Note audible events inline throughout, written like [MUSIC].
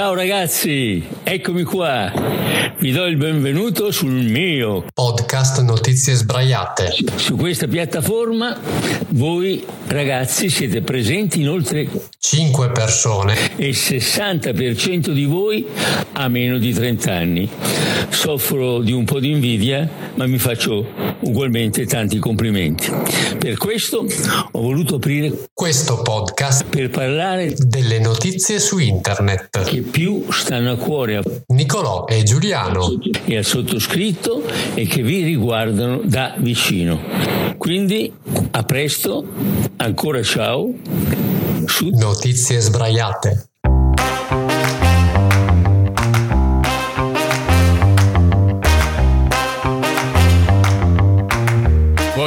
Ciao ragazzi, eccomi qua. Vi do il benvenuto sul mio podcast Notizie Sbraiate. Su questa piattaforma voi ragazzi siete presenti in oltre 5 persone e il 60% di voi ha meno di 30 anni. Soffro di un po' di invidia, ma mi faccio ugualmente tanti complimenti. Per questo ho voluto aprire questo podcast per parlare delle notizie su internet che più stanno a cuore a Nicolò e Giuliano e al sottoscritto e che vi riguardano da vicino. Quindi a presto, ancora ciao. Su Notizie sbraiate.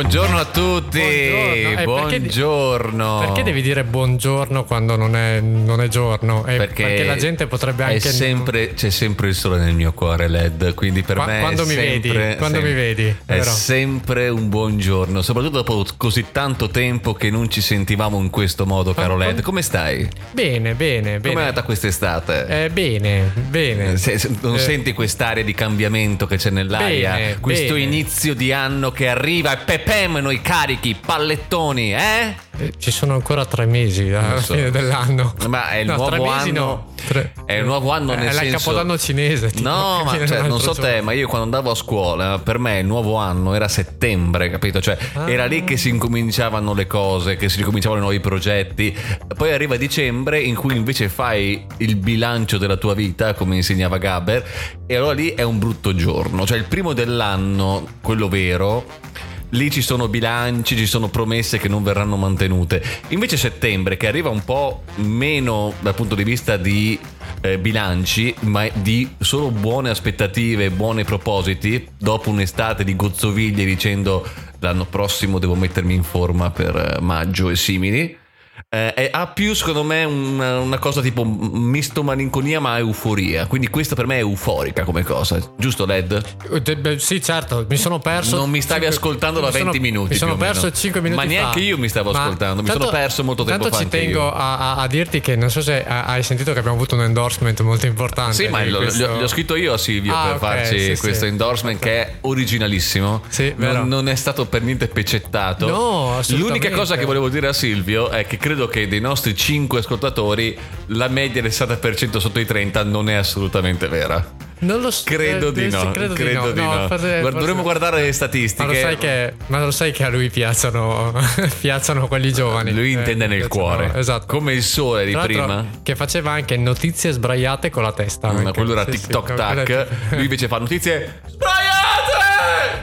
Buongiorno a tutti, buongiorno. Eh, buongiorno. Perché, perché, devi dire buongiorno quando non è, non è giorno? Eh, perché, perché, la gente potrebbe anche... Sempre, c'è sempre il sole nel mio cuore, Led, quindi per Qua, me quando mi sempre, vedi, quando sempre, mi vedi, è vero? sempre un buongiorno, soprattutto dopo così tanto tempo che non ci sentivamo in questo modo, caro Led. Come stai? Bene, bene, bene. Come è andata quest'estate? Eh, bene, bene. Se, se, non eh. senti quest'area di cambiamento che c'è nell'aria? Bene, questo bene. inizio di anno che arriva e pepem noi carichi, pallettoni, eh? eh? Ci sono ancora tre mesi alla so. fine dell'anno. Ma è il no, nuovo anno. No. Tre. È il nuovo anno nel è senso. È il capodanno cinese. Tipo, no, ma cioè, non so giorno. te, ma io quando andavo a scuola, per me il nuovo anno era settembre, capito? Cioè, ah. era lì che si incominciavano le cose, che si ricominciavano i nuovi progetti. Poi arriva dicembre in cui invece fai il bilancio della tua vita, come insegnava Gaber, e allora lì è un brutto giorno. Cioè, il primo dell'anno, quello vero lì ci sono bilanci, ci sono promesse che non verranno mantenute. Invece settembre, che arriva un po' meno dal punto di vista di eh, bilanci, ma di solo buone aspettative, buoni propositi, dopo un'estate di gozzoviglie dicendo l'anno prossimo devo mettermi in forma per eh, maggio e simili eh, ha più secondo me una, una, cosa tipo misto malinconia ma euforia. Quindi questa per me è euforica come cosa. Giusto Led? Beh, sì certo. Mi sono perso non mi stavi 5, ascoltando da 20 sono, minuti mi sono perso 5 minuti ma neanche fa. io mi stavo ma ascoltando mi tanto, sono perso molto tempo fa tanto ci tengo a, a, a, dirti che non so se hai sentito che abbiamo avuto un endorsement molto importante sì ma questo... l'ho scritto io a Silvio ah, per okay, farci sì, questo sì. endorsement okay. che è originalissimo. Sì, non, non, è stato per niente peccettato. No l'unica cosa che volevo dire a Silvio è che credo che dei nostri 5 ascoltatori la media del 60% sotto i 30 non è assolutamente vera. Non lo so. Credo di no. Credo, credo di no. no. no forse, Dovremmo forse... guardare le statistiche. Ma lo sai che, lo sai che a lui piacciono, [LAUGHS] piacciono quelli giovani. Lui intende eh, nel cuore. Esatto. Come il sole di prima. Che faceva anche notizie sbraiate con la testa. Ma quello era sì, TikTok sì, tac. Lui invece fa notizie!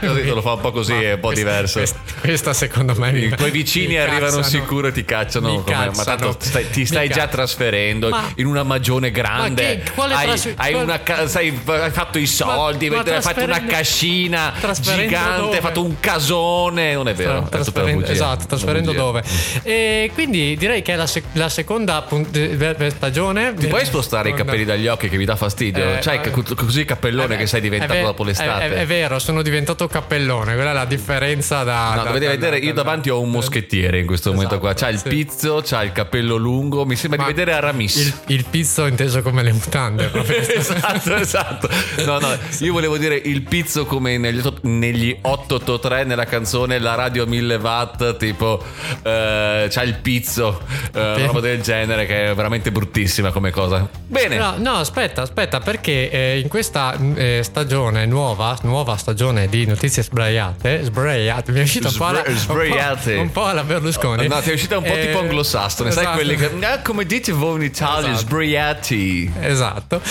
Così te lo fa un po' così, è un po' diverso. Questa, questa secondo me I tuoi vicini arrivano cazzano, sicuro e ti cacciano. Come, ma tanto stai, ti stai già trasferendo ma, in una magione grande. Che, hai, tras- hai, una, sai, hai, fatto i soldi, ma, ma hai fatto una cascina gigante, dove? hai fatto un casone. Non è vero. Tra, trasferendo, esatto, trasferendo dove. E quindi direi che è la, sec- la seconda punt- stagione. Ti puoi spostare i capelli dagli occhi che mi dà fastidio? Eh, C'hai eh, così cappellone eh, che sei diventato dopo l'estate. È, è, vero, sono diventato cappellone, quella è la differenza da... No, da, dovete da, vedere, da, io davanti ho un moschettiere in questo esatto, momento qua, c'ha il sì. pizzo, c'ha il cappello lungo, mi sembra Ma di vedere Aramis. Il, il pizzo inteso come le mutande. [LAUGHS] esatto, esatto. No, no, io volevo dire il pizzo come negli, negli 883 nella canzone La radio a 1000 watt, tipo eh, c'ha il pizzo, eh, roba del genere che è veramente bruttissima come cosa. Bene. No, no aspetta, aspetta, perché eh, in questa eh, stagione nuova, nuova stagione di notizie sbraiate, sbraiate, mi è uscita un, po alla, sbraiate. Un, po', un po' alla Berlusconi. No, ti è uscita un po' eh, tipo anglosassone, esatto. sai quelli che ah, come dite voi in Italia, esatto. sbraiati. Esatto.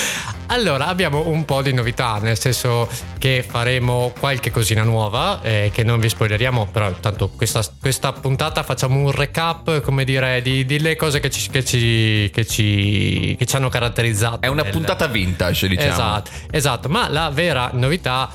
Allora, abbiamo un po' di novità, nel senso che faremo qualche cosina nuova, eh, che non vi spoileriamo, però tanto questa, questa, puntata facciamo un recap, come dire, di, di le cose che ci, che, ci, che, ci, che ci hanno caratterizzato. È una nel... puntata vintage, diciamo. Esatto, esatto, ma la vera novità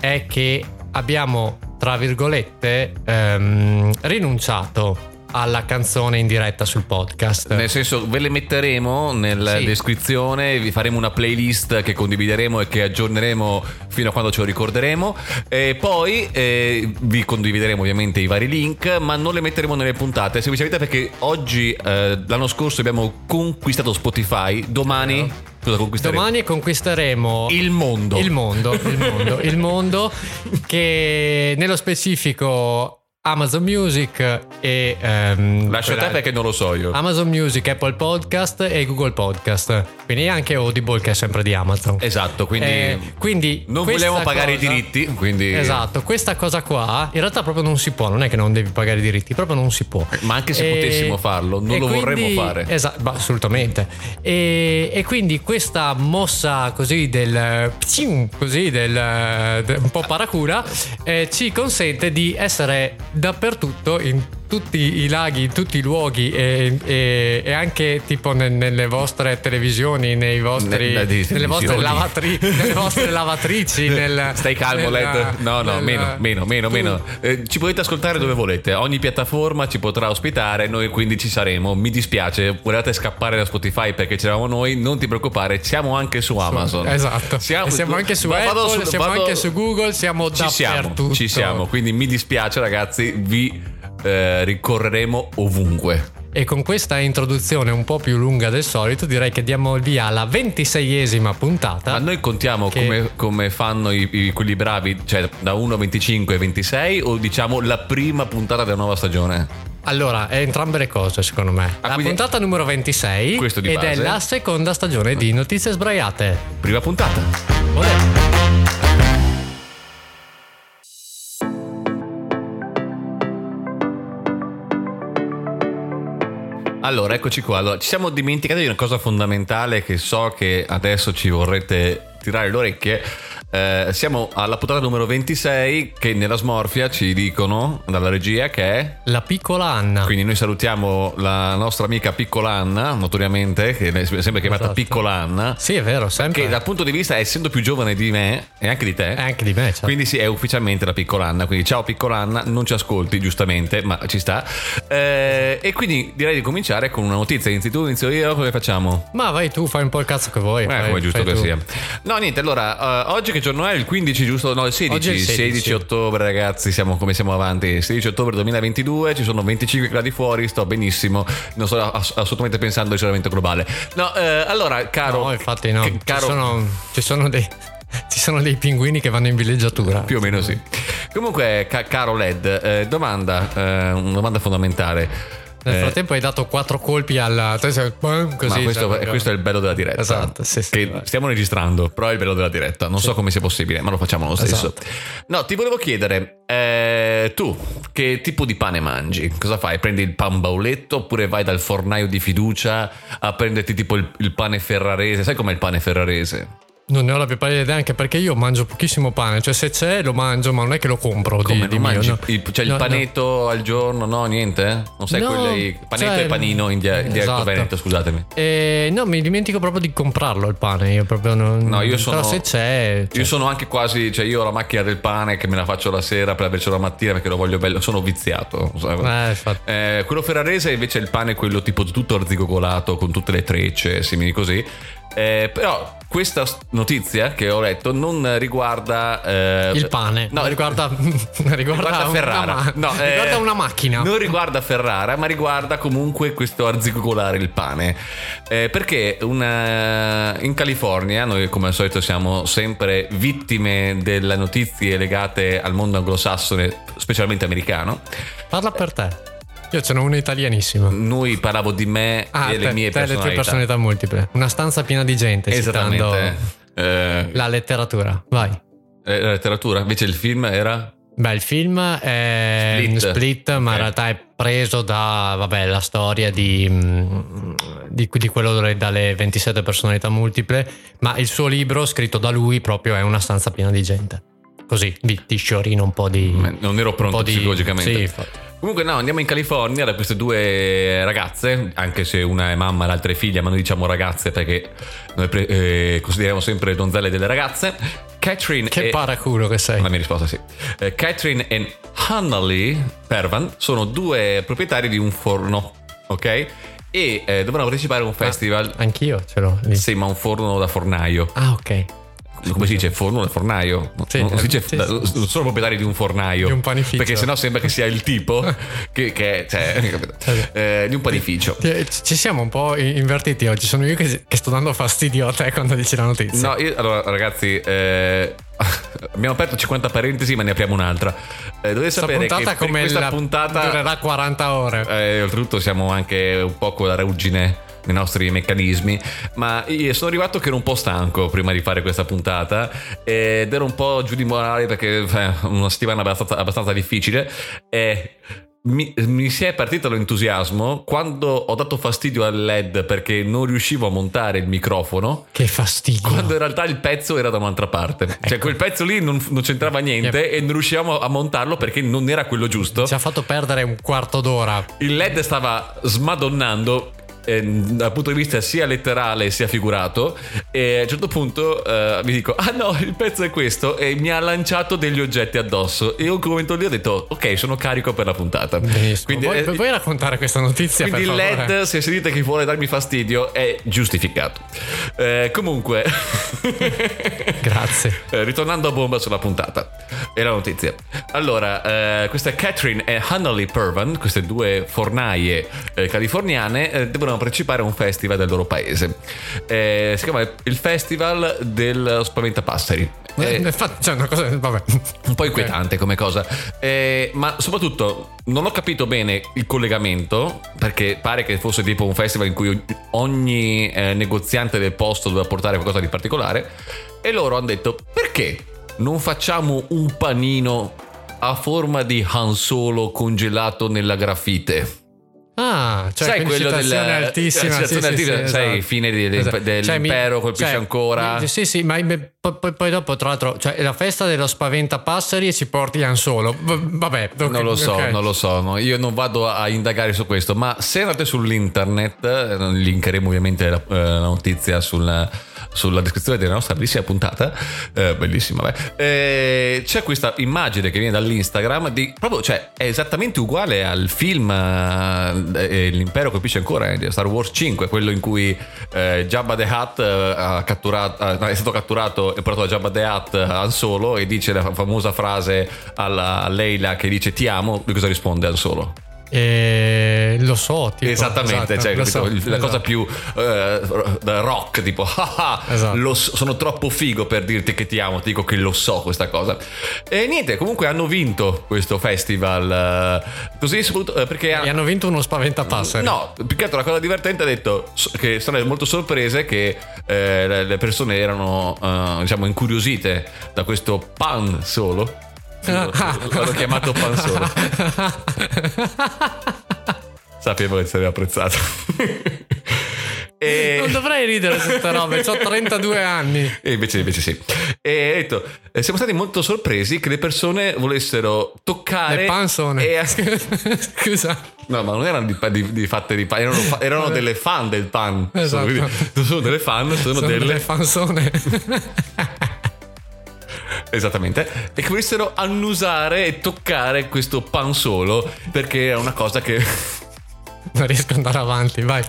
è che abbiamo, tra virgolette, ehm, rinunciato alla canzone in diretta sul podcast. Nel senso, ve le metteremo nella sì. descrizione, vi faremo una playlist che condivideremo e che aggiorneremo fino a quando ce lo ricorderemo. E poi eh, vi condivideremo ovviamente i vari link, ma non le metteremo nelle puntate, semplicemente perché oggi, eh, l'anno scorso, abbiamo conquistato Spotify, domani Cosa conquisteremo? Domani conquisteremo il mondo. Il mondo, il mondo, il mondo [LAUGHS] che nello specifico Amazon Music e ehm, lascia te perché non lo so io. Amazon Music, Apple Podcast e Google Podcast. Quindi anche Audible che è sempre di Amazon. Esatto quindi, eh, quindi non vogliamo pagare cosa, i diritti quindi... esatto questa cosa qua in realtà proprio non si può non è che non devi pagare i diritti proprio non si può. Ma anche se e, potessimo farlo non lo quindi, vorremmo fare esatto assolutamente. E, e, quindi questa mossa così del così del, del un po' paracura eh, ci consente di essere dappertutto in tutti i laghi, in tutti i luoghi e, e, e anche tipo ne, nelle vostre televisioni, nei vostri, ne, nelle, vostre lavatri, nelle vostre [LAUGHS] lavatrici. Nel, Stai calmo, nel, Led. No, no, nel, meno, meno, meno, meno. Eh, ci potete ascoltare dove volete. Ogni piattaforma ci potrà ospitare. Noi quindi ci saremo. Mi dispiace, volevate scappare da Spotify perché c'eravamo noi. Non ti preoccupare, siamo anche su Amazon. Esatto. Siamo, siamo anche su Apple, su, siamo vado, anche su Google, siamo ci dappertutto. Siamo, ci siamo. Quindi mi dispiace, ragazzi. Vi eh, ricorreremo ovunque. E con questa introduzione un po' più lunga del solito, direi che diamo il via alla ventiseiesima puntata. Ma noi contiamo che... come, come, fanno i, i, quelli bravi, cioè da 1 a 25 e 26, o diciamo la prima puntata della nuova stagione? Allora, è entrambe le cose, secondo me. Ah, la puntata numero 26 ed base. è la seconda stagione di Notizie Sbraiate. Prima puntata. Olè. Allora, eccoci qua. Allora, ci siamo dimenticati di una cosa fondamentale che so che adesso ci vorrete tirare le orecchie eh, siamo alla puntata numero 26 che nella smorfia ci dicono dalla regia che è la piccola Anna. Quindi noi salutiamo la nostra amica piccola Anna, notoriamente, che è sempre chiamata esatto. piccola Anna. Sì, è vero, sempre. Che dal punto di vista, essendo più giovane di me e anche di te, è anche di me, certo. quindi sì, è ufficialmente la piccola Anna. Quindi ciao piccola Anna, non ci ascolti giustamente, ma ci sta. Eh, e quindi direi di cominciare con una notizia. Inizi tu, inizio io, come facciamo? Ma vai tu, fai un po' il cazzo che vuoi. Eh, come giusto che tu. sia. No, niente, allora, uh, oggi che giorno è? Il 15 giusto? No, il 16. Il 16. 16. ottobre, ragazzi, siamo come siamo avanti. 16 ottobre 2022, ci sono 25 gradi fuori, sto benissimo. Non sto ass- assolutamente pensando al riscaldamento globale. No, eh, allora, caro. No, infatti, no. Caro, ci, sono, ci sono dei. [LAUGHS] Ci sono dei pinguini che vanno in villeggiatura. Più o meno sì. Comunque, ca- caro Led, eh, domanda, eh, una domanda fondamentale. Nel eh, frattempo hai dato quattro colpi alla. Così, Ma questo, cioè, questo, è il bello della diretta. Esatto, sì, sì, stiamo registrando, però è il bello della diretta. Non sì. so come sia possibile, ma lo facciamo lo stesso. Esatto. No, ti volevo chiedere, eh, tu che tipo di pane mangi? Cosa fai? Prendi il pan bauletto oppure vai dal fornaio di fiducia a prenderti tipo il, il pane ferrarese? Sai com'è il pane ferrarese? Non ne ho la più pallida idea anche perché io mangio pochissimo pane, cioè se c'è lo mangio, ma non è che lo compro Come, di, di mio. No? Il, cioè no, il panetto no. al giorno, no, niente? Non sai no, quelli panetto cioè, e panino in, dia- in esatto. Veneto, scusatemi. Eh, no, mi dimentico proprio di comprarlo il pane, io proprio non No, io sono Però se c'è cioè. Io sono anche quasi, cioè io ho la macchina del pane che me la faccio la sera per avercelo la mattina perché lo voglio bello, sono viziato. Eh, eh, quello ferrarese invece è il pane quello tipo tutto arzigogolato con tutte le trecce, simili così. Eh, però questa notizia che ho letto non riguarda eh, il pane, no, riguarda, [LAUGHS] riguarda, riguarda Ferrara. Una, no, eh, riguarda una macchina. Non riguarda Ferrara, ma riguarda comunque questo arzigogolare il pane. Eh, perché una, in California, noi come al solito siamo sempre vittime delle notizie legate al mondo anglosassone, specialmente americano. Parla per te. Io ce n'ho una italianissima. Noi parlavo di me ah, e delle mie te, personalità. le tue personalità multiple. Una stanza piena di gente. Esattamente. Eh, la letteratura. Vai. Eh, la letteratura. Invece il film era? Beh, il film è Split, Split okay. ma in realtà è preso da, vabbè, la storia di, mm, di, di, quello dalle 27 personalità multiple, ma il suo libro, scritto da lui, proprio è una stanza piena di gente. Così, ti sciorino un po' di... Non ero pronto psicologicamente. Sì, infatti. Comunque no, andiamo in California da queste due ragazze, anche se una è mamma e l'altra è figlia, ma noi diciamo ragazze perché noi pre- eh, consideriamo sempre donzelle delle ragazze. Catherine che e... paraculo che sei. La mia risposta sì. Eh, Catherine e Hanley Pervan sono due proprietari di un forno, ok? E eh, dovranno partecipare a un ah, festival. Ah, anch'io ce l'ho. Lì. Sì, ma un forno da fornaio. Ah, ok come si dice, forno fornaio. Sì, non, si dice, sì, non sono proprietari di un fornaio. Di un panificio. Perché sennò sembra che sia il tipo [LAUGHS] che, che cioè? [LAUGHS] Eh, di un panificio. Eh, Ci siamo un po' invertiti oggi. Sono io che, che sto dando fastidio a te quando dici la notizia. No, io, allora ragazzi, eh, [LAUGHS] abbiamo aperto 50 parentesi, ma ne apriamo un'altra. Eh, dovete sapere che puntata per come questa la puntata durerà 40 ore. Eh, oltretutto siamo anche un po' con la ruggine nei nostri meccanismi, ma sono arrivato che ero un po' stanco prima di fare questa puntata ed ero un po' giù di morale perché eh, una settimana abbastanza, abbastanza difficile e mi, mi si è partito l'entusiasmo quando ho dato fastidio al LED perché non riuscivo a montare il microfono. Che fastidio. Quando in realtà il pezzo era da un'altra parte, cioè Ecco. quel pezzo lì non, non c'entrava niente e non riuscivamo a montarlo perché non era quello giusto. Ci ha fatto perdere un quarto d'ora. Il LED stava smadonnando eh, dal punto di vista sia letterale sia figurato e a un certo punto eh, mi dico ah no il pezzo è questo e mi ha lanciato degli oggetti addosso e io quel momento lì ho detto ok sono carico per la puntata Benissimo. quindi, vuoi, eh, vuoi raccontare questa notizia? quindi il? LED se sentite che vuole darmi fastidio è giustificato Eh, comunque Grazie. [LAUGHS] Eh, ritornando a bomba sulla puntata e la notizia. Allora, eh, queste Catherine e Hanley Pervan, queste due fornaie eh, californiane, eh, devono partecipare a un festival del loro paese. Eh, si chiama il Festival del Spaventapasseri. Eh, Eh, infatti, cioè, una cosa. Vabbè. un po' inquietante come cosa, ma soprattutto non ho capito bene il collegamento perché pare che fosse tipo un festival in cui ogni negoziante del posto doveva portare qualcosa di particolare e loro hanno detto perché non facciamo un panino a forma di Han Solo congelato nella grafite? Ah, cioè Sai quello del- citazione altissima. citazione sì, sì, altissima, sì, sai, esatto. fine di- di- Esatto. dell'impero, colpisce cioè, ancora. mi- Sì, sì, ma poi, poi- dopo, tra l'altro, cioè, la festa dello spaventapasseri e ci porti Han Solo. Vabbè, ok, Non lo so, ok. non lo so, no. io non vado a indagare su questo, ma se andate sull'internet, eh, linkeremo ovviamente la, eh, la notizia sul- sulla descrizione della nostra bellissima puntata, eh, bellissima, beh. Eh, c'è questa immagine che viene dall'Instagram di proprio, cioè è esattamente uguale al film eh, L'impero colpisce ancora eh, di Star Wars 5, quello in cui eh, Jabba the Hutt eh, eh, è stato catturato e portato da Jabba the Hutt a Han Solo e dice la famosa frase alla, Leila che dice ti amo, lui cosa risponde Han Solo? Eh, lo so, tipo, Esattamente, esatto, cioè, lo so, la cosa esatto. più eh, rock, tipo, [LAUGHS] "Ah, ah, Esatto. lo so- sono troppo figo per dirti che ti amo, ti dico che lo so questa cosa. E niente, comunque hanno vinto questo festival, eh, così eh, perché E hanno... vinto uno spaventapasseri. No, più che altro la cosa divertente ha detto che sono molto sorprese che eh, le- le persone erano eh, diciamo incuriosite da questo pan solo. Lo- L'hanno [LAUGHS] chiamato pan solo. Sapevo che sarebbe apprezzato. [LAUGHS] e... Non dovrei ridere su queste robe, ho 32 anni. E invece, invece sì. E detto, eh, siamo stati molto sorpresi che le persone volessero toccare... Le pansone. E... [LAUGHS] Scusa. No, ma non erano di, di- di fatte di pan, erano, erano delle fan del pan. Esatto. Sono, non sono delle fan, sono, Sono delle... delle fansone. Esattamente. E che volessero annusare e toccare questo pan solo perché era una cosa che... Non riesco ad andare avanti, vai.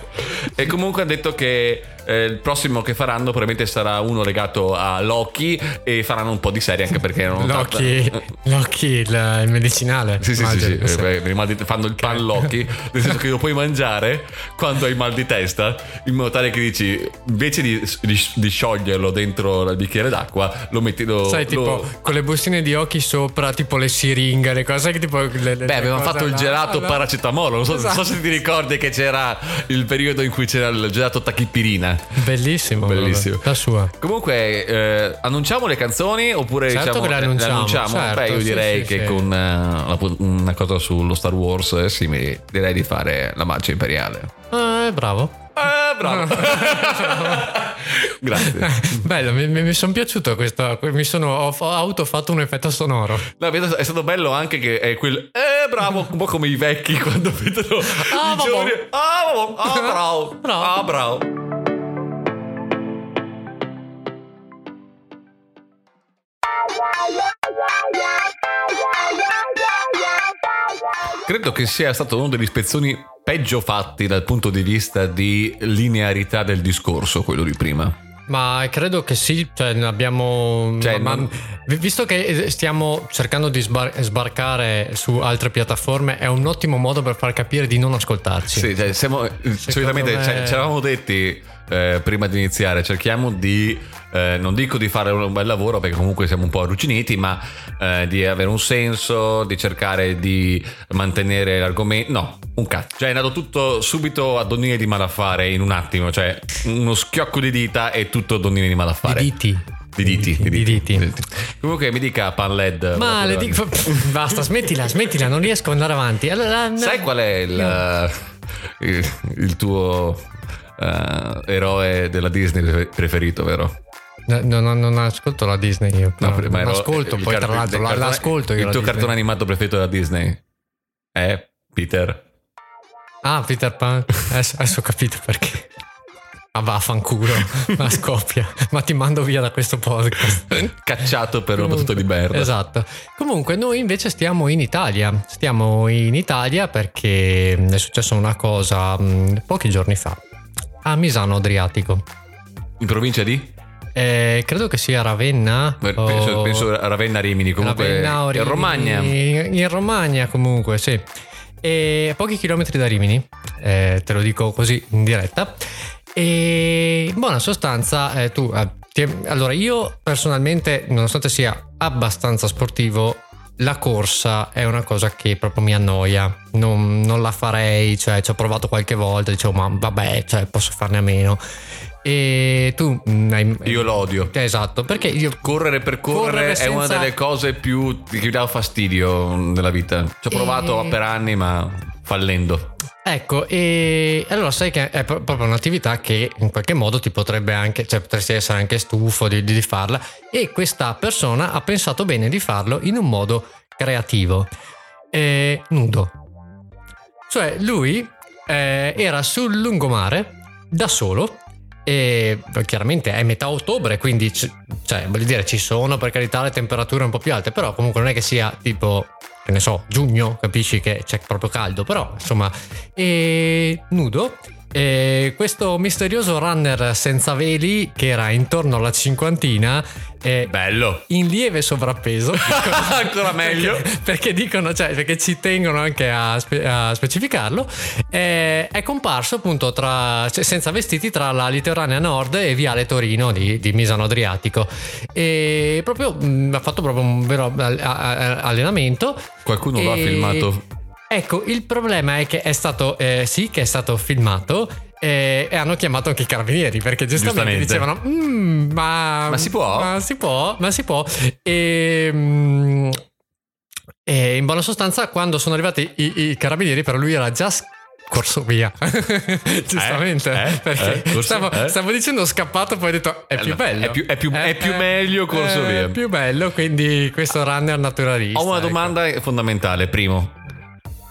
E comunque ha detto che eh, il prossimo che faranno probabilmente sarà uno legato a Loki e faranno un po' di serie anche perché erano... Loki, Loki il, il medicinale. Sì, sì, sì, sì, eh, mal di- fanno il pan Loki, nel senso che lo puoi mangiare quando hai mal di testa, in modo tale che dici, invece di, di- di scioglierlo dentro il bicchiere d'acqua, lo metti... Lo, Sai, tipo lo- con le bustine di occhi sopra, tipo le siringhe, le cose che tipo. Le, le- Beh, avevamo fatto il gelato là- paracetamolo. Non so, non so Esatto. se ti ricordi che c'era il periodo in cui c'era il gelato tachipirina. Bellissimo. Bellissimo. vabbè, La sua. Comunque, eh, annunciamo le canzoni oppure Certo diciamo, che le annunciamo, certo, Beh, io sì, direi sì, che sì. con eh, pu- una cosa sullo Star Wars eh, simili, direi di fare la marcia imperiale. Eh, bravo. Eh, bravo. [LAUGHS] [LAUGHS] Grazie. [LAUGHS] Bello, mi, mi, sono piaciuto questo. Mi sono ho fa- auto fatto un effetto sonoro. No, è stato bello anche che è quel eh bravo, un po' come i vecchi quando vedono Ah, i giovani. Ah, vabbò. Ah, bravo. Bravo. Ah, bravo. Credo che sia stato uno degli spezzoni peggio fatti dal punto di vista di linearità del discorso, quello di prima. Ma credo che sì, cioè abbiamo... Cioè, ma- non- vi- Visto che stiamo cercando di sbar- sbarcare su altre piattaforme, è un ottimo modo per far capire di non ascoltarci. Sì, cioè, siamo, solitamente me- cioè, ci eravamo detti eh, prima di iniziare, cerchiamo di, eh, non dico di fare un bel lavoro perché comunque siamo un po' arrugginiti, ma eh, di avere un senso, di cercare di mantenere l'argomento. No, un cazzo. Cioè è andato tutto subito a donnine di malaffare in un attimo, cioè uno schiocco di dita e tutto donnine di malaffare. Di diti. Di diti, Di diti. Comunque mi dica pan LED. Ma le dico... Basta, smettila, smettila, non riesco ad andare avanti. Allora, Sai qual è il, il, il tuo eh, eroe della Disney preferito, vero? No, no, no, non ascolto la Disney io. No, non ero- ascolto, poi tra cartone- l'altro la- cartone- l'ascolto io. Il la tuo Disney. cartone animato preferito della Disney è Peter. Ah, Peter Pan. Adesso, adesso ho capito perché. Ma vaffanculo, [LAUGHS] ma scoppia, ma ti mando via da questo podcast. Cacciato per una battuta di merda. Esatto. Comunque noi invece stiamo in Italia. Stiamo in Italia perché è successa una cosa mh, pochi giorni fa a Misano Adriatico. In provincia di? Eh, credo che sia Ravenna. Penso, o- penso Ravenna Rimini, comunque Ravenna o in Rimini. Romagna. In Romagna comunque, sì. E a pochi chilometri da Rimini, eh, te lo dico così in diretta. E in buona sostanza, eh, tu... eh, ti- allora, io personalmente, nonostante sia abbastanza sportivo, la corsa è una cosa che proprio mi annoia. Non, non la farei, cioè ci ho provato qualche volta, dicevo, ma vabbè, cioè, posso farne a meno. E tu... mm, hai- Io lo odio. Esatto, perché io Correre per correre, Correre è una senza- delle cose più che mi dà fastidio nella vita. Ci ho provato E- per anni, ma fallendo. Ecco, e allora sai che è pro- proprio un'attività che in qualche modo ti potrebbe anche, cioè potresti essere anche stufo di, di farla e questa persona ha pensato bene di farlo in un modo creativo, eh, nudo. Cioè lui eh, era sul lungomare da solo e chiaramente è metà ottobre, quindi c- cioè, voglio dire ci sono per carità le temperature un po' più alte, però comunque non è che sia tipo che ne so, giugno, capisci che c'è proprio caldo, però insomma, e nudo. E questo misterioso runner senza veli che era intorno alla cinquantina eh, Bello. in lieve sovrappeso [LAUGHS] Ancora meglio. perché, [LAUGHS] perché dicono cioè perché ci tengono anche a, spe- a specificarlo eh, è comparso appunto tra, cioè, senza vestiti tra la litoranea nord e viale Torino di, di Misano Adriatico e proprio mh, ha fatto proprio un vero allenamento Qualcuno lo ha E- filmato. Ecco, il problema è che è stato, eh, sì, che è stato filmato eh, e hanno chiamato anche i carabinieri perché giustamente, Giustamente. dicevano, "Mm, ma, Ma si può?" Ma si può, ma si può. E, mm, e in buona sostanza, quando sono arrivati i, i carabinieri, però lui era già corso via. [LAUGHS] Giustamente, Eh? Eh? perché Eh? Corso? stavo, Eh? stavo dicendo scappato, poi ho detto è Eh, più bello. è più- è più- è più meglio corso è via. più bello, quindi questo runner naturalista. Ho una ecco. domanda fondamentale. Primo,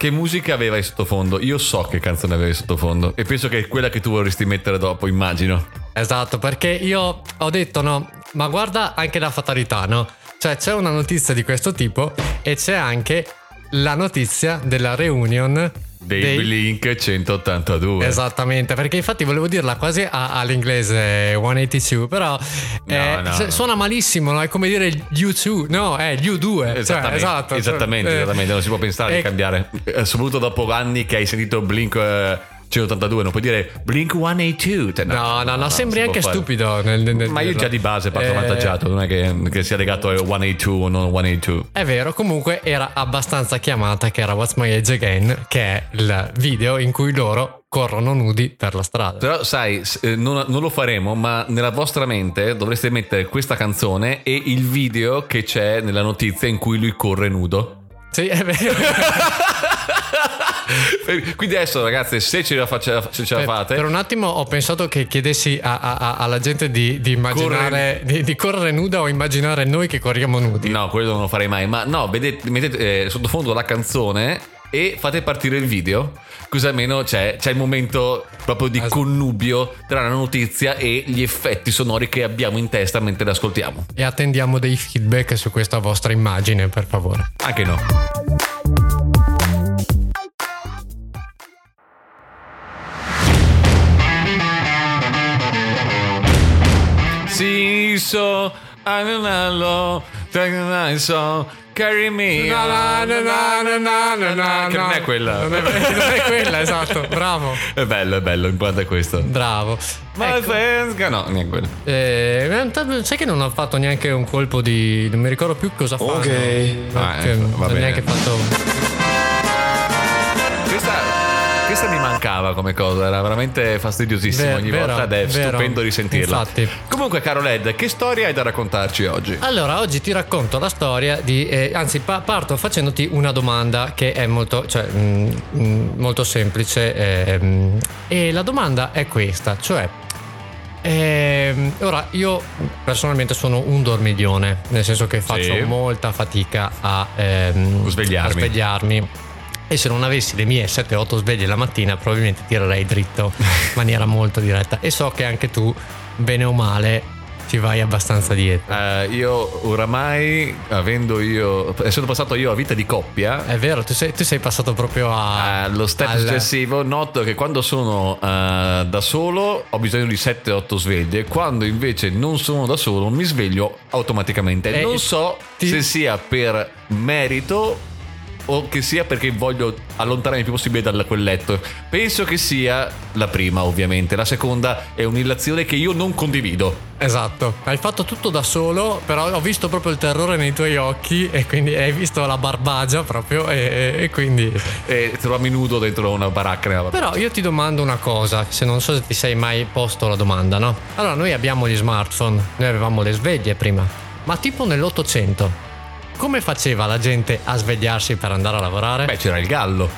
che musica aveva in sottofondo? Io so che canzone aveva in sottofondo e penso che è quella che tu vorresti mettere dopo, immagino. Esatto, perché io ho detto no, ma guarda anche la fatalità, no? Cioè c'è una notizia di questo tipo e c'è anche la notizia della reunion Dei, Blink 182. Esattamente, perché infatti volevo dirla quasi a- all'inglese 182, però eh, no, se- no. suona malissimo, no? è come dire gli U2, no, è gli U2. cioè, Esattamente, esatto, esattamente, cioè, eh, esattamente, non si può pensare eh, di cambiare. Eh, soprattutto dopo anni che hai sentito Blink eh, 182, non puoi dire Blink 182. Cioè, No, no, no, sembri si anche stupido nel, nel Ma io dirlo. già di base parto Eh, avvantaggiato, non è che, che sia legato a 182 o non 182. È vero, comunque era abbastanza chiamata che era What's My Age Again, che è il video in cui loro corrono nudi per la strada. Però sai, eh, non, non lo faremo, ma nella vostra mente dovreste mettere questa canzone e il video che c'è nella notizia in cui lui corre nudo. Sì, è vero. [LAUGHS] Quindi adesso ragazzi, se ce la, face- se ce la fate... per un attimo ho pensato che chiedessi a- a- a- alla gente di, di immaginare di, di correre nuda o immaginare noi che corriamo nudi. No, quello non lo farei mai. Ma no, vedete, mettete eh, sottofondo la canzone e fate partire il video. Così almeno c'è, c'è il momento proprio di connubio tra la notizia e gli effetti sonori che abbiamo in testa mentre l'ascoltiamo. E attendiamo dei feedback su questa vostra immagine, per favore. Anche no. Sì, so, anello, so, carry me. Na, na, na, na, na, na, na, na, Che non è quella. Non è, non è quella, esatto. Bravo. È bello, è bello, è questo. Bravo. My Ecco, friends, no, neanche quello. eh, realtà, sai che non ho fatto neanche un colpo di. Non mi ricordo più cosa fanno. Ok. Ah, ecco, non va ho bene. neanche fatto. Questa, mi mancava come cosa, era veramente fastidiosissima Ver- ogni vero, volta ed è vero. stupendo risentirla. Infatti. Comunque, caro Led, che storia hai da raccontarci oggi? Allora, oggi ti racconto la storia di. eh, anzi, pa- parto facendoti una domanda che è molto, cioè, mm, mm, molto semplice. ehm, e la domanda è questa: cioè. ehm, ora, io personalmente sono un dormiglione, nel senso che faccio Sì. molta fatica a, ehm, Svegliarmi. a svegliarmi. E se non avessi le mie 7-8 sveglie la mattina, probabilmente tirerei dritto in maniera molto diretta. E so che anche tu, bene o male, ci vai abbastanza dietro. Eh, io oramai, avendo io, essendo passato io a vita di coppia, È vero, tu sei, tu sei passato proprio a. allo step al- successivo noto che quando sono eh, da solo ho bisogno di 7-8 sveglie, quando invece non sono da solo mi sveglio automaticamente. Eh, non so ti- se sia per merito o che sia perché voglio allontanarmi il più possibile da quel letto. Penso che sia la prima, ovviamente. La seconda è un'illazione che io non condivido. Esatto, hai fatto tutto da solo, però ho visto proprio il terrore nei tuoi occhi e quindi hai visto la barbagia proprio e, e quindi... E trovarmi nudo dentro una baracca nella Però io ti domando una cosa, se non so se ti sei mai posto la domanda, no? Allora, noi abbiamo gli smartphone, noi avevamo le sveglie prima, ma tipo nell'Ottocento, come faceva la gente a svegliarsi per andare a lavorare? Beh, c'era il gallo.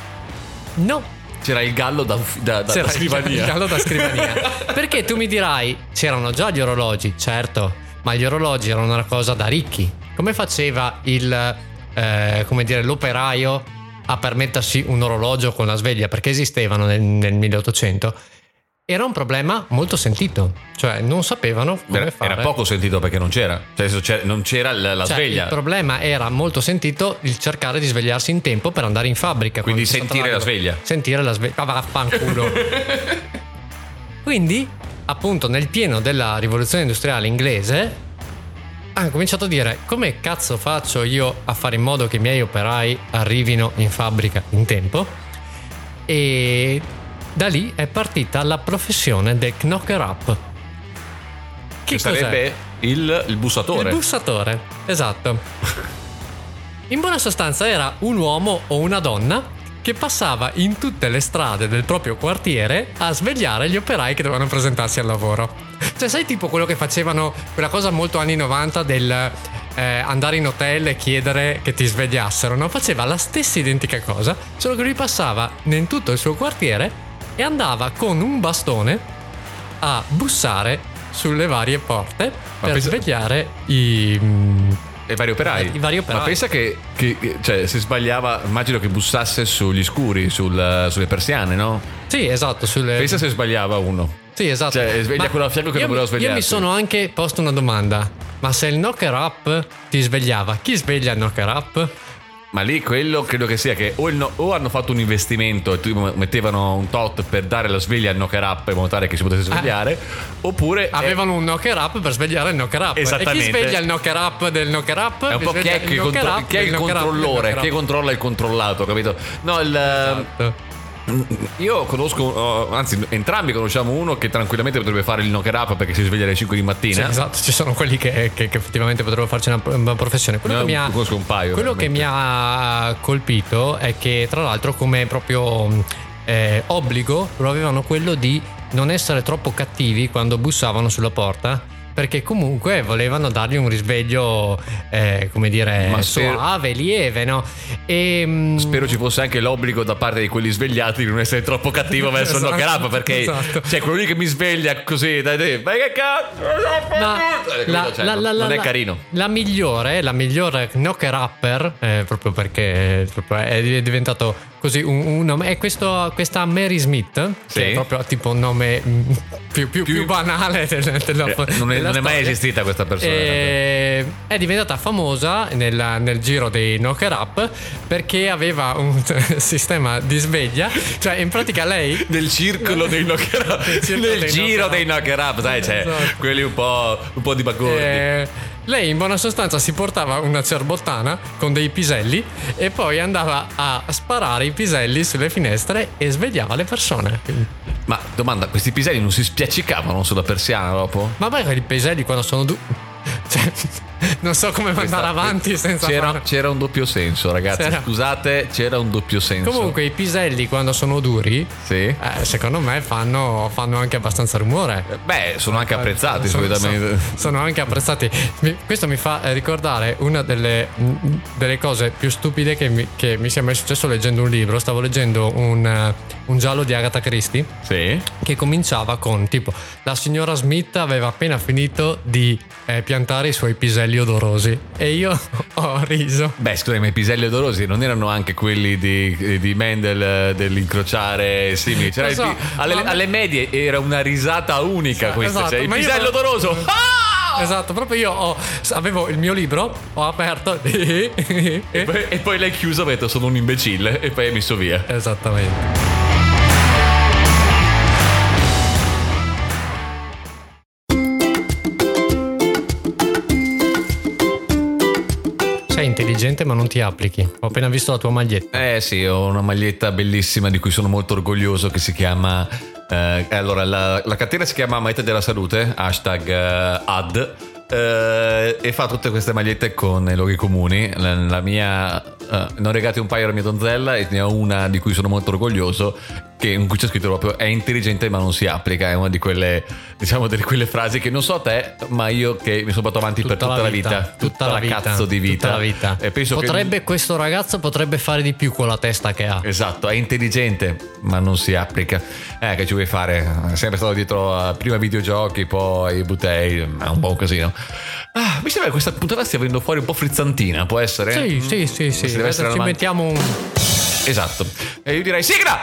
no, C'era il gallo da, da, da- da scrivania. il gallo da scrivania. [LAUGHS] Perché tu mi dirai, c'erano già gli orologi, certo, ma gli orologi erano una cosa da ricchi. Come faceva il, eh, come dire, l'operaio a permettersi un orologio con la sveglia? Perché esistevano nel, nel 1800. Era un problema molto sentito, cioè non sapevano come Era, fare. era poco sentito perché non c'era. Cioè, non c'era la, la Cioè, sveglia. Il problema era molto sentito il cercare di svegliarsi in tempo per andare in fabbrica. Quindi sentire la sveglia. Sentire la sveglia. Ah, vaffanculo. [LAUGHS] Quindi, appunto, nel pieno della rivoluzione industriale inglese, hanno cominciato a dire come cazzo faccio io a fare in modo che i miei operai arrivino in fabbrica in tempo? E da lì è partita la professione del knocker up. Che cos'è? sarebbe il, il bussatore. Il bussatore, esatto. In buona sostanza era un uomo o una donna che passava in tutte le strade del proprio quartiere a svegliare gli operai che dovevano presentarsi al lavoro. Cioè, sai tipo quello che facevano, quella cosa molto anni 90 del eh, andare in hotel e chiedere che ti svegliassero, no? Faceva la stessa identica cosa, solo che lui passava in tutto il suo quartiere e andava con un bastone a bussare sulle varie porte per pensa- svegliare i, E vari operai. I vari operai. Ma pensa che, che- cioè, se sbagliava, immagino che bussasse sugli scuri, sul- sulle persiane, no? Sì, esatto, sulle Pensa se sbagliava uno. Sì, esatto. Cioè, sveglia Ma quello a fianco che non voleva mi- Io mi sono anche posto una domanda. Ma se il knocker up ti svegliava, chi sveglia il knocker up? Ma lì quello credo che sia che o, il no- o hanno fatto un investimento e tu mettevano un tot per dare la sveglia al knocker up in modo tale che si potesse svegliare, oppure è- Avevano un knocker up per svegliare il knocker up. E Esattamente. chi sveglia il knocker up del knocker up? È un po' chi è, contro- chi è il controllore, chi controlla il controllato, capito? No, il, Esatto. Io conosco, oh, anzi, entrambi conosciamo uno che tranquillamente potrebbe fare il knocker up perché si sveglia alle 5 di mattina. esatto, ci sono quelli che, che- che effettivamente potrebbero farci una, una professione. Quello, Ne che mi, ha, paio, quello che mi ha colpito è che, tra l'altro, come proprio eh, obbligo, lo avevano quello di non essere troppo cattivi quando bussavano sulla porta. Perché comunque volevano dargli un risveglio, eh, come dire, Ma spero- suave, lieve, no? E, mh, Spero ci fosse anche l'obbligo da parte di quelli svegliati di non essere troppo cattivo [LAUGHS] verso il Esatto, knocker up perché esatto. cioè quello lì che mi sveglia così dai dai ma che cazzo Ma Eh, la- cioè, la- non- la- la- non è la- carino La migliore, la migliore knocker upper, eh, proprio perché eh, è diventato così un, un nome. È questo, questa Mary Smith, Sì. che è proprio tipo un nome mm, più, più- più banale del- della, Eh, non, è, della non è mai esistita questa persona. E è diventata famosa nel, nel giro dei knocker up perché aveva un [LAUGHS] sistema di sveglia. Cioè, in pratica lei. Nel circolo dei knocker up. Nel circolo Nel dei giro dei knocker up, sai, c'è Esatto. quelli un po', un po' di bagordi. eh, lei in buona sostanza si portava una cerbottana con dei piselli e poi andava a sparare i piselli sulle finestre e svegliava le persone. Ma domanda, questi piselli non si spiaccicavano sulla persiana dopo? Ma poi i piselli quando sono du- [LAUGHS] cioè, non so come andare avanti senza c'era, fare- c'era un doppio senso, ragazzi. C'era. Scusate, c'era un doppio senso. Comunque i piselli quando sono duri, Sì. eh, secondo me fanno, fanno anche abbastanza rumore. Beh, sono anche apprezzati Sono- solitamente. sono- Sono anche apprezzati. Questo mi fa eh, ricordare una delle, mh, delle cose più stupide che mi, che mi sia mai successo leggendo un libro. Stavo leggendo un, eh, un giallo di Agatha Christie Sì. che cominciava con tipo la signora Smith aveva appena finito di eh, piantare i suoi piselli odorosi e io [LAUGHS] ho riso. Beh, scusami, ma i piselli odorosi non erano anche quelli di, di Mendel dell'incrociare simili. C'era so, pi- alle, ma- alle medie era una risata unica Sì, questa. esatto, cioè, il ma io- pisello odoroso. Ah! Esatto, proprio io ho- avevo il mio libro, ho aperto [LAUGHS] E poi, e poi l'hai chiuso ha detto sono un imbecille e poi hai messo via. Esattamente. Intelligente ma non ti applichi. Ho appena visto la tua maglietta. Eh sì, ho una maglietta bellissima di cui sono molto orgoglioso che si chiama... eh, allora, la, la catena si chiama Maglietta della Salute, hashtag eh, ad, eh, e fa tutte queste magliette con i luoghi comuni. La, la mia... eh, ne ho regate un paio alla mia donzella e ne ho una di cui sono molto orgoglioso, che, in cui c'è scritto proprio è intelligente ma non si applica. È una di quelle, diciamo, delle quelle frasi che non so te, ma io che mi sono portato avanti per tutta la vita. Tutta la vita. cazzo di vita. Tutta la vita. E penso che- potrebbe, questo ragazzo potrebbe fare di più con la testa che ha. Esatto, è intelligente, ma non si applica. Eh, che ci vuoi fare? È sempre stato dietro a prima videogiochi, poi buttei, è un po' un casino. Ah, mi sembra che questa puntata stia venendo fuori un po' frizzantina, può essere? Sì, sì, sì, sì. Essere Adesso ci mettiamo un. Esatto. E io direi sigla!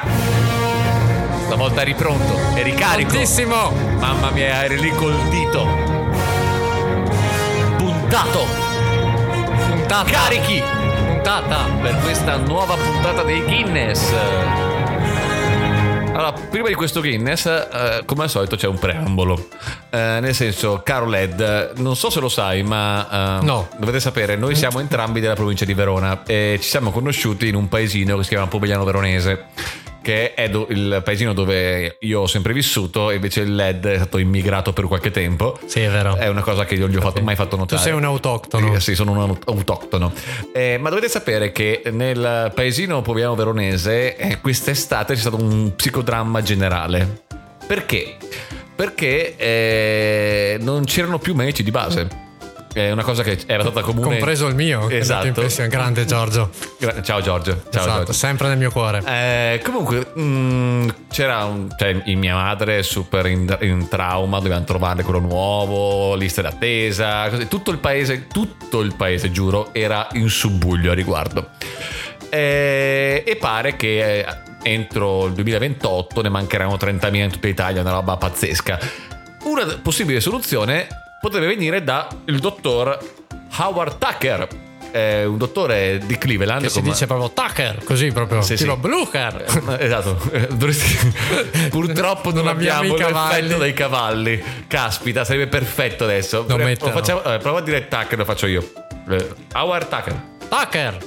Stavolta eri pronto, eri carico. Tantissimo! Mamma mia, eri lì col dito. Puntato, Puntata! carichi Puntata! per questa nuova puntata dei Guinness. Allora, prima di questo Guinness, eh, come al solito c'è un preambolo. Eh, nel senso, caro Led, non so se lo sai, ma eh, No. dovete sapere, noi siamo entrambi della provincia di Verona e ci siamo conosciuti in un paesino che si chiama Pomigliano Veronese. Che è do- il paesino dove io ho sempre vissuto, e invece il LED è stato immigrato per qualche tempo. Sì, è vero. È una cosa che io gli ho fatto- mai fatto Tu notare. sei un autoctono. Sì, sì, sono un aut- autoctono. Eh, ma dovete sapere che nel paesino Poviano Veronese eh, quest'estate c'è stato un psicodramma generale. Perché? Perché eh, non c'erano più medici di base. È una cosa che era stata comune. Compreso il mio. Esatto. Grande Giorgio. Gra- Ciao Giorgio. Ciao esatto, Giorgio. sempre nel mio cuore. Eh, comunque, mm, c'era un, cioè, mia madre super in, in trauma, dovevano trovare quello nuovo, liste d'attesa, così. Tutto il paese, tutto il paese, giuro, era in subbuglio a riguardo. Eh, e pare che eh, entro il 2028 ne mancheranno 30.000 in tutta Italia, una roba pazzesca. Una possibile soluzione potrebbe venire dal dottor Howard Tucker. eh, un dottore di Cleveland Che si come- dice proprio Tucker, così proprio. Sì, tipo sì. Blucher. Esatto, Eh, [LAUGHS] purtroppo non, Non abbiamo l'effetto dei cavalli. Caspita, sarebbe perfetto adesso. Lo Pre- facciamo- eh, prova a dire Tucker, lo faccio io. Eh, Howard Tucker. Tucker.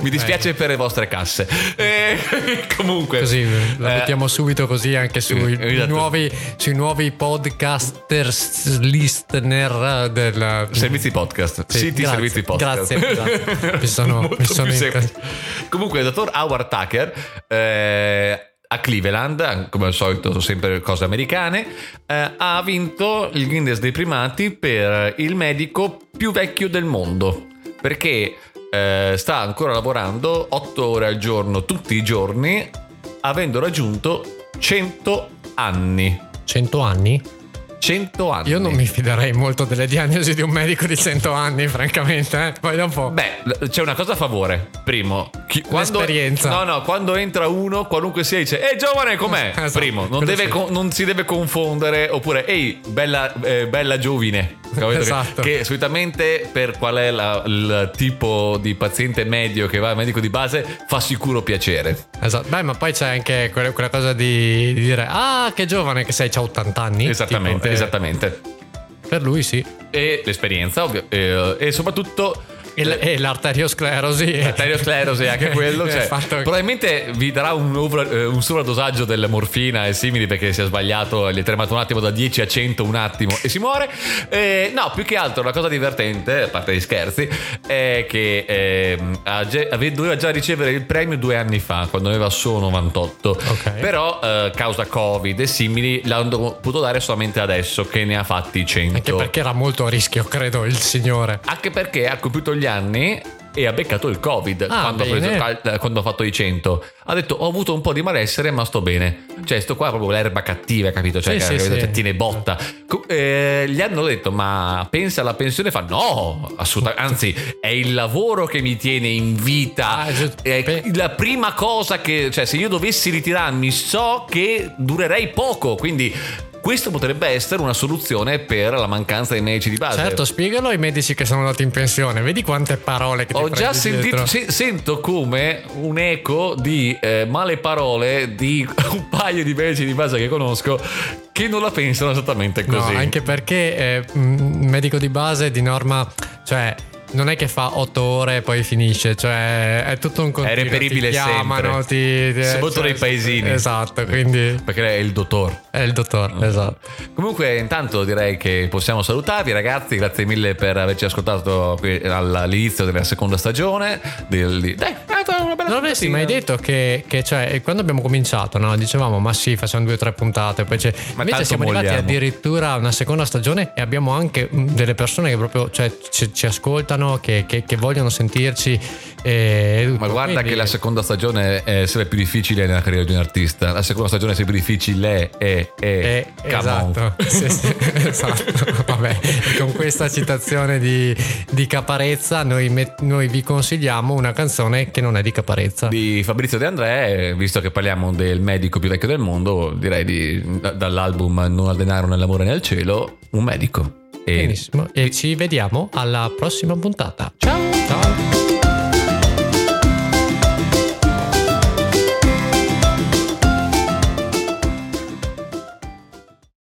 Mi dispiace per le vostre casse. Eh, [LAUGHS] comunque, Così la eh, mettiamo subito così anche sui, esatto. nuovi, sui nuovi podcasters listener del Servizi podcast, Sì, siti grazie, servizi podcast. grazie, grazie. Mi sono- [LAUGHS] mi sono più in- semplice. Comunque, il dottor Howard Tucker eh, a Cleveland, come al solito, sono sempre cose americane, eh, ha vinto il Guinness dei primati per il medico più vecchio del mondo. Perché eh, sta ancora lavorando 8 ore al giorno tutti i giorni, avendo raggiunto 100 anni. 100 anni? 100 anni. Io non mi fiderei molto delle diagnosi di un medico di 100 anni, francamente. eh. Poi dopo. Beh, c'è una cosa a favore. Primo, chi- quando, L'esperienza. No, no, quando entra uno, qualunque sia, dice, ehi giovane, com'è? [LAUGHS] Esatto, Primo, non, deve sì. co- non si deve confondere, oppure, ehi, bella, eh, bella giovine. Esatto. Che, solitamente per qual è la- il tipo di paziente medio che va al medico di base fa sicuro piacere. Esatto. Beh, ma poi c'è anche quella, quella cosa di, di dire ah che giovane che sei, c'ha 80 anni. Esattamente, Tipo, eh, esattamente. Per lui sì. E l'esperienza, ovvio. E, e soprattutto... E, l'arteriosclerosi. L'arteriosclerosi, anche [LAUGHS] quello. Cioè, fatto probabilmente vi darà un, over- eh, un sovradosaggio della morfina e simili perché si è sbagliato, gli è tremato un attimo da 10 a 100 un attimo e si muore. Eh, no, più che altro la cosa divertente, a parte gli scherzi, è che ge- ave- doveva già ricevere il premio due anni fa, quando aveva solo 98. Ok. Però, eh, causa Covid e simili, l'hanno potuto dare solamente adesso che ne ha fatti 100. Anche perché era molto a rischio, credo, il signore. Anche perché ha compiuto gli anni e ha beccato il covid Ah, quando, ha preso- eh, quando ha fatto i 100 ha detto ho avuto un po' di malessere ma sto bene. Cioè sto qua è proprio l'erba cattiva capito? Cioè, Sì, che- sì, sì. Tiene botta. Eh, gli hanno detto ma pensa alla pensione fa no assolutamente anzi è il lavoro che mi tiene in vita. Ah, è la prima cosa che cioè se io dovessi ritirarmi so che durerei poco quindi questo potrebbe essere una soluzione per la mancanza dei medici di base Certo, spiegalo ai medici che sono andati in pensione. Vedi quante parole che ti ho già sentito, se- sento come un eco di eh, male parole di [LAUGHS] un paio di medici di base che conosco che non la pensano esattamente No, così. anche perché eh, medico di base di norma, cioè non è che fa otto ore e poi finisce, cioè è tutto un continuo. reperibile ti chiamano, sempre. ti, ti- Soprattutto cioè, nei paesini. Esatto, quindi Perché è il dottor. è il dottor, esatto. Comunque, intanto direi che possiamo salutarvi, ragazzi. Grazie mille per averci ascoltato all'inizio della seconda stagione. Del... Dai, è una bella Non avresti mai detto che, che, cioè, quando abbiamo cominciato, no? dicevamo ma sì, facciamo due o tre puntate, poi c'è... Ma invece siamo arrivati molliamo. addirittura a una seconda stagione e abbiamo anche mh, delle persone che proprio cioè, ci, ci ascoltano, che, che- che vogliono sentirci. E, Ma guarda quindi- che la seconda stagione è sempre più difficile nella carriera di un artista. La seconda stagione è sempre più difficile. È, è, Eh, come on. esatto, [LAUGHS] Sì, sì, esatto. Vabbè, e con questa citazione di, di Caparezza noi, met- noi vi consigliamo una canzone che non è di Caparezza. Di Fabrizio De André, visto che parliamo del medico più vecchio del mondo, direi di, da- dall'album Non al denaro nell'amore nel cielo, un medico. E Benissimo, e ci vediamo alla prossima puntata. Ciao! Ciao!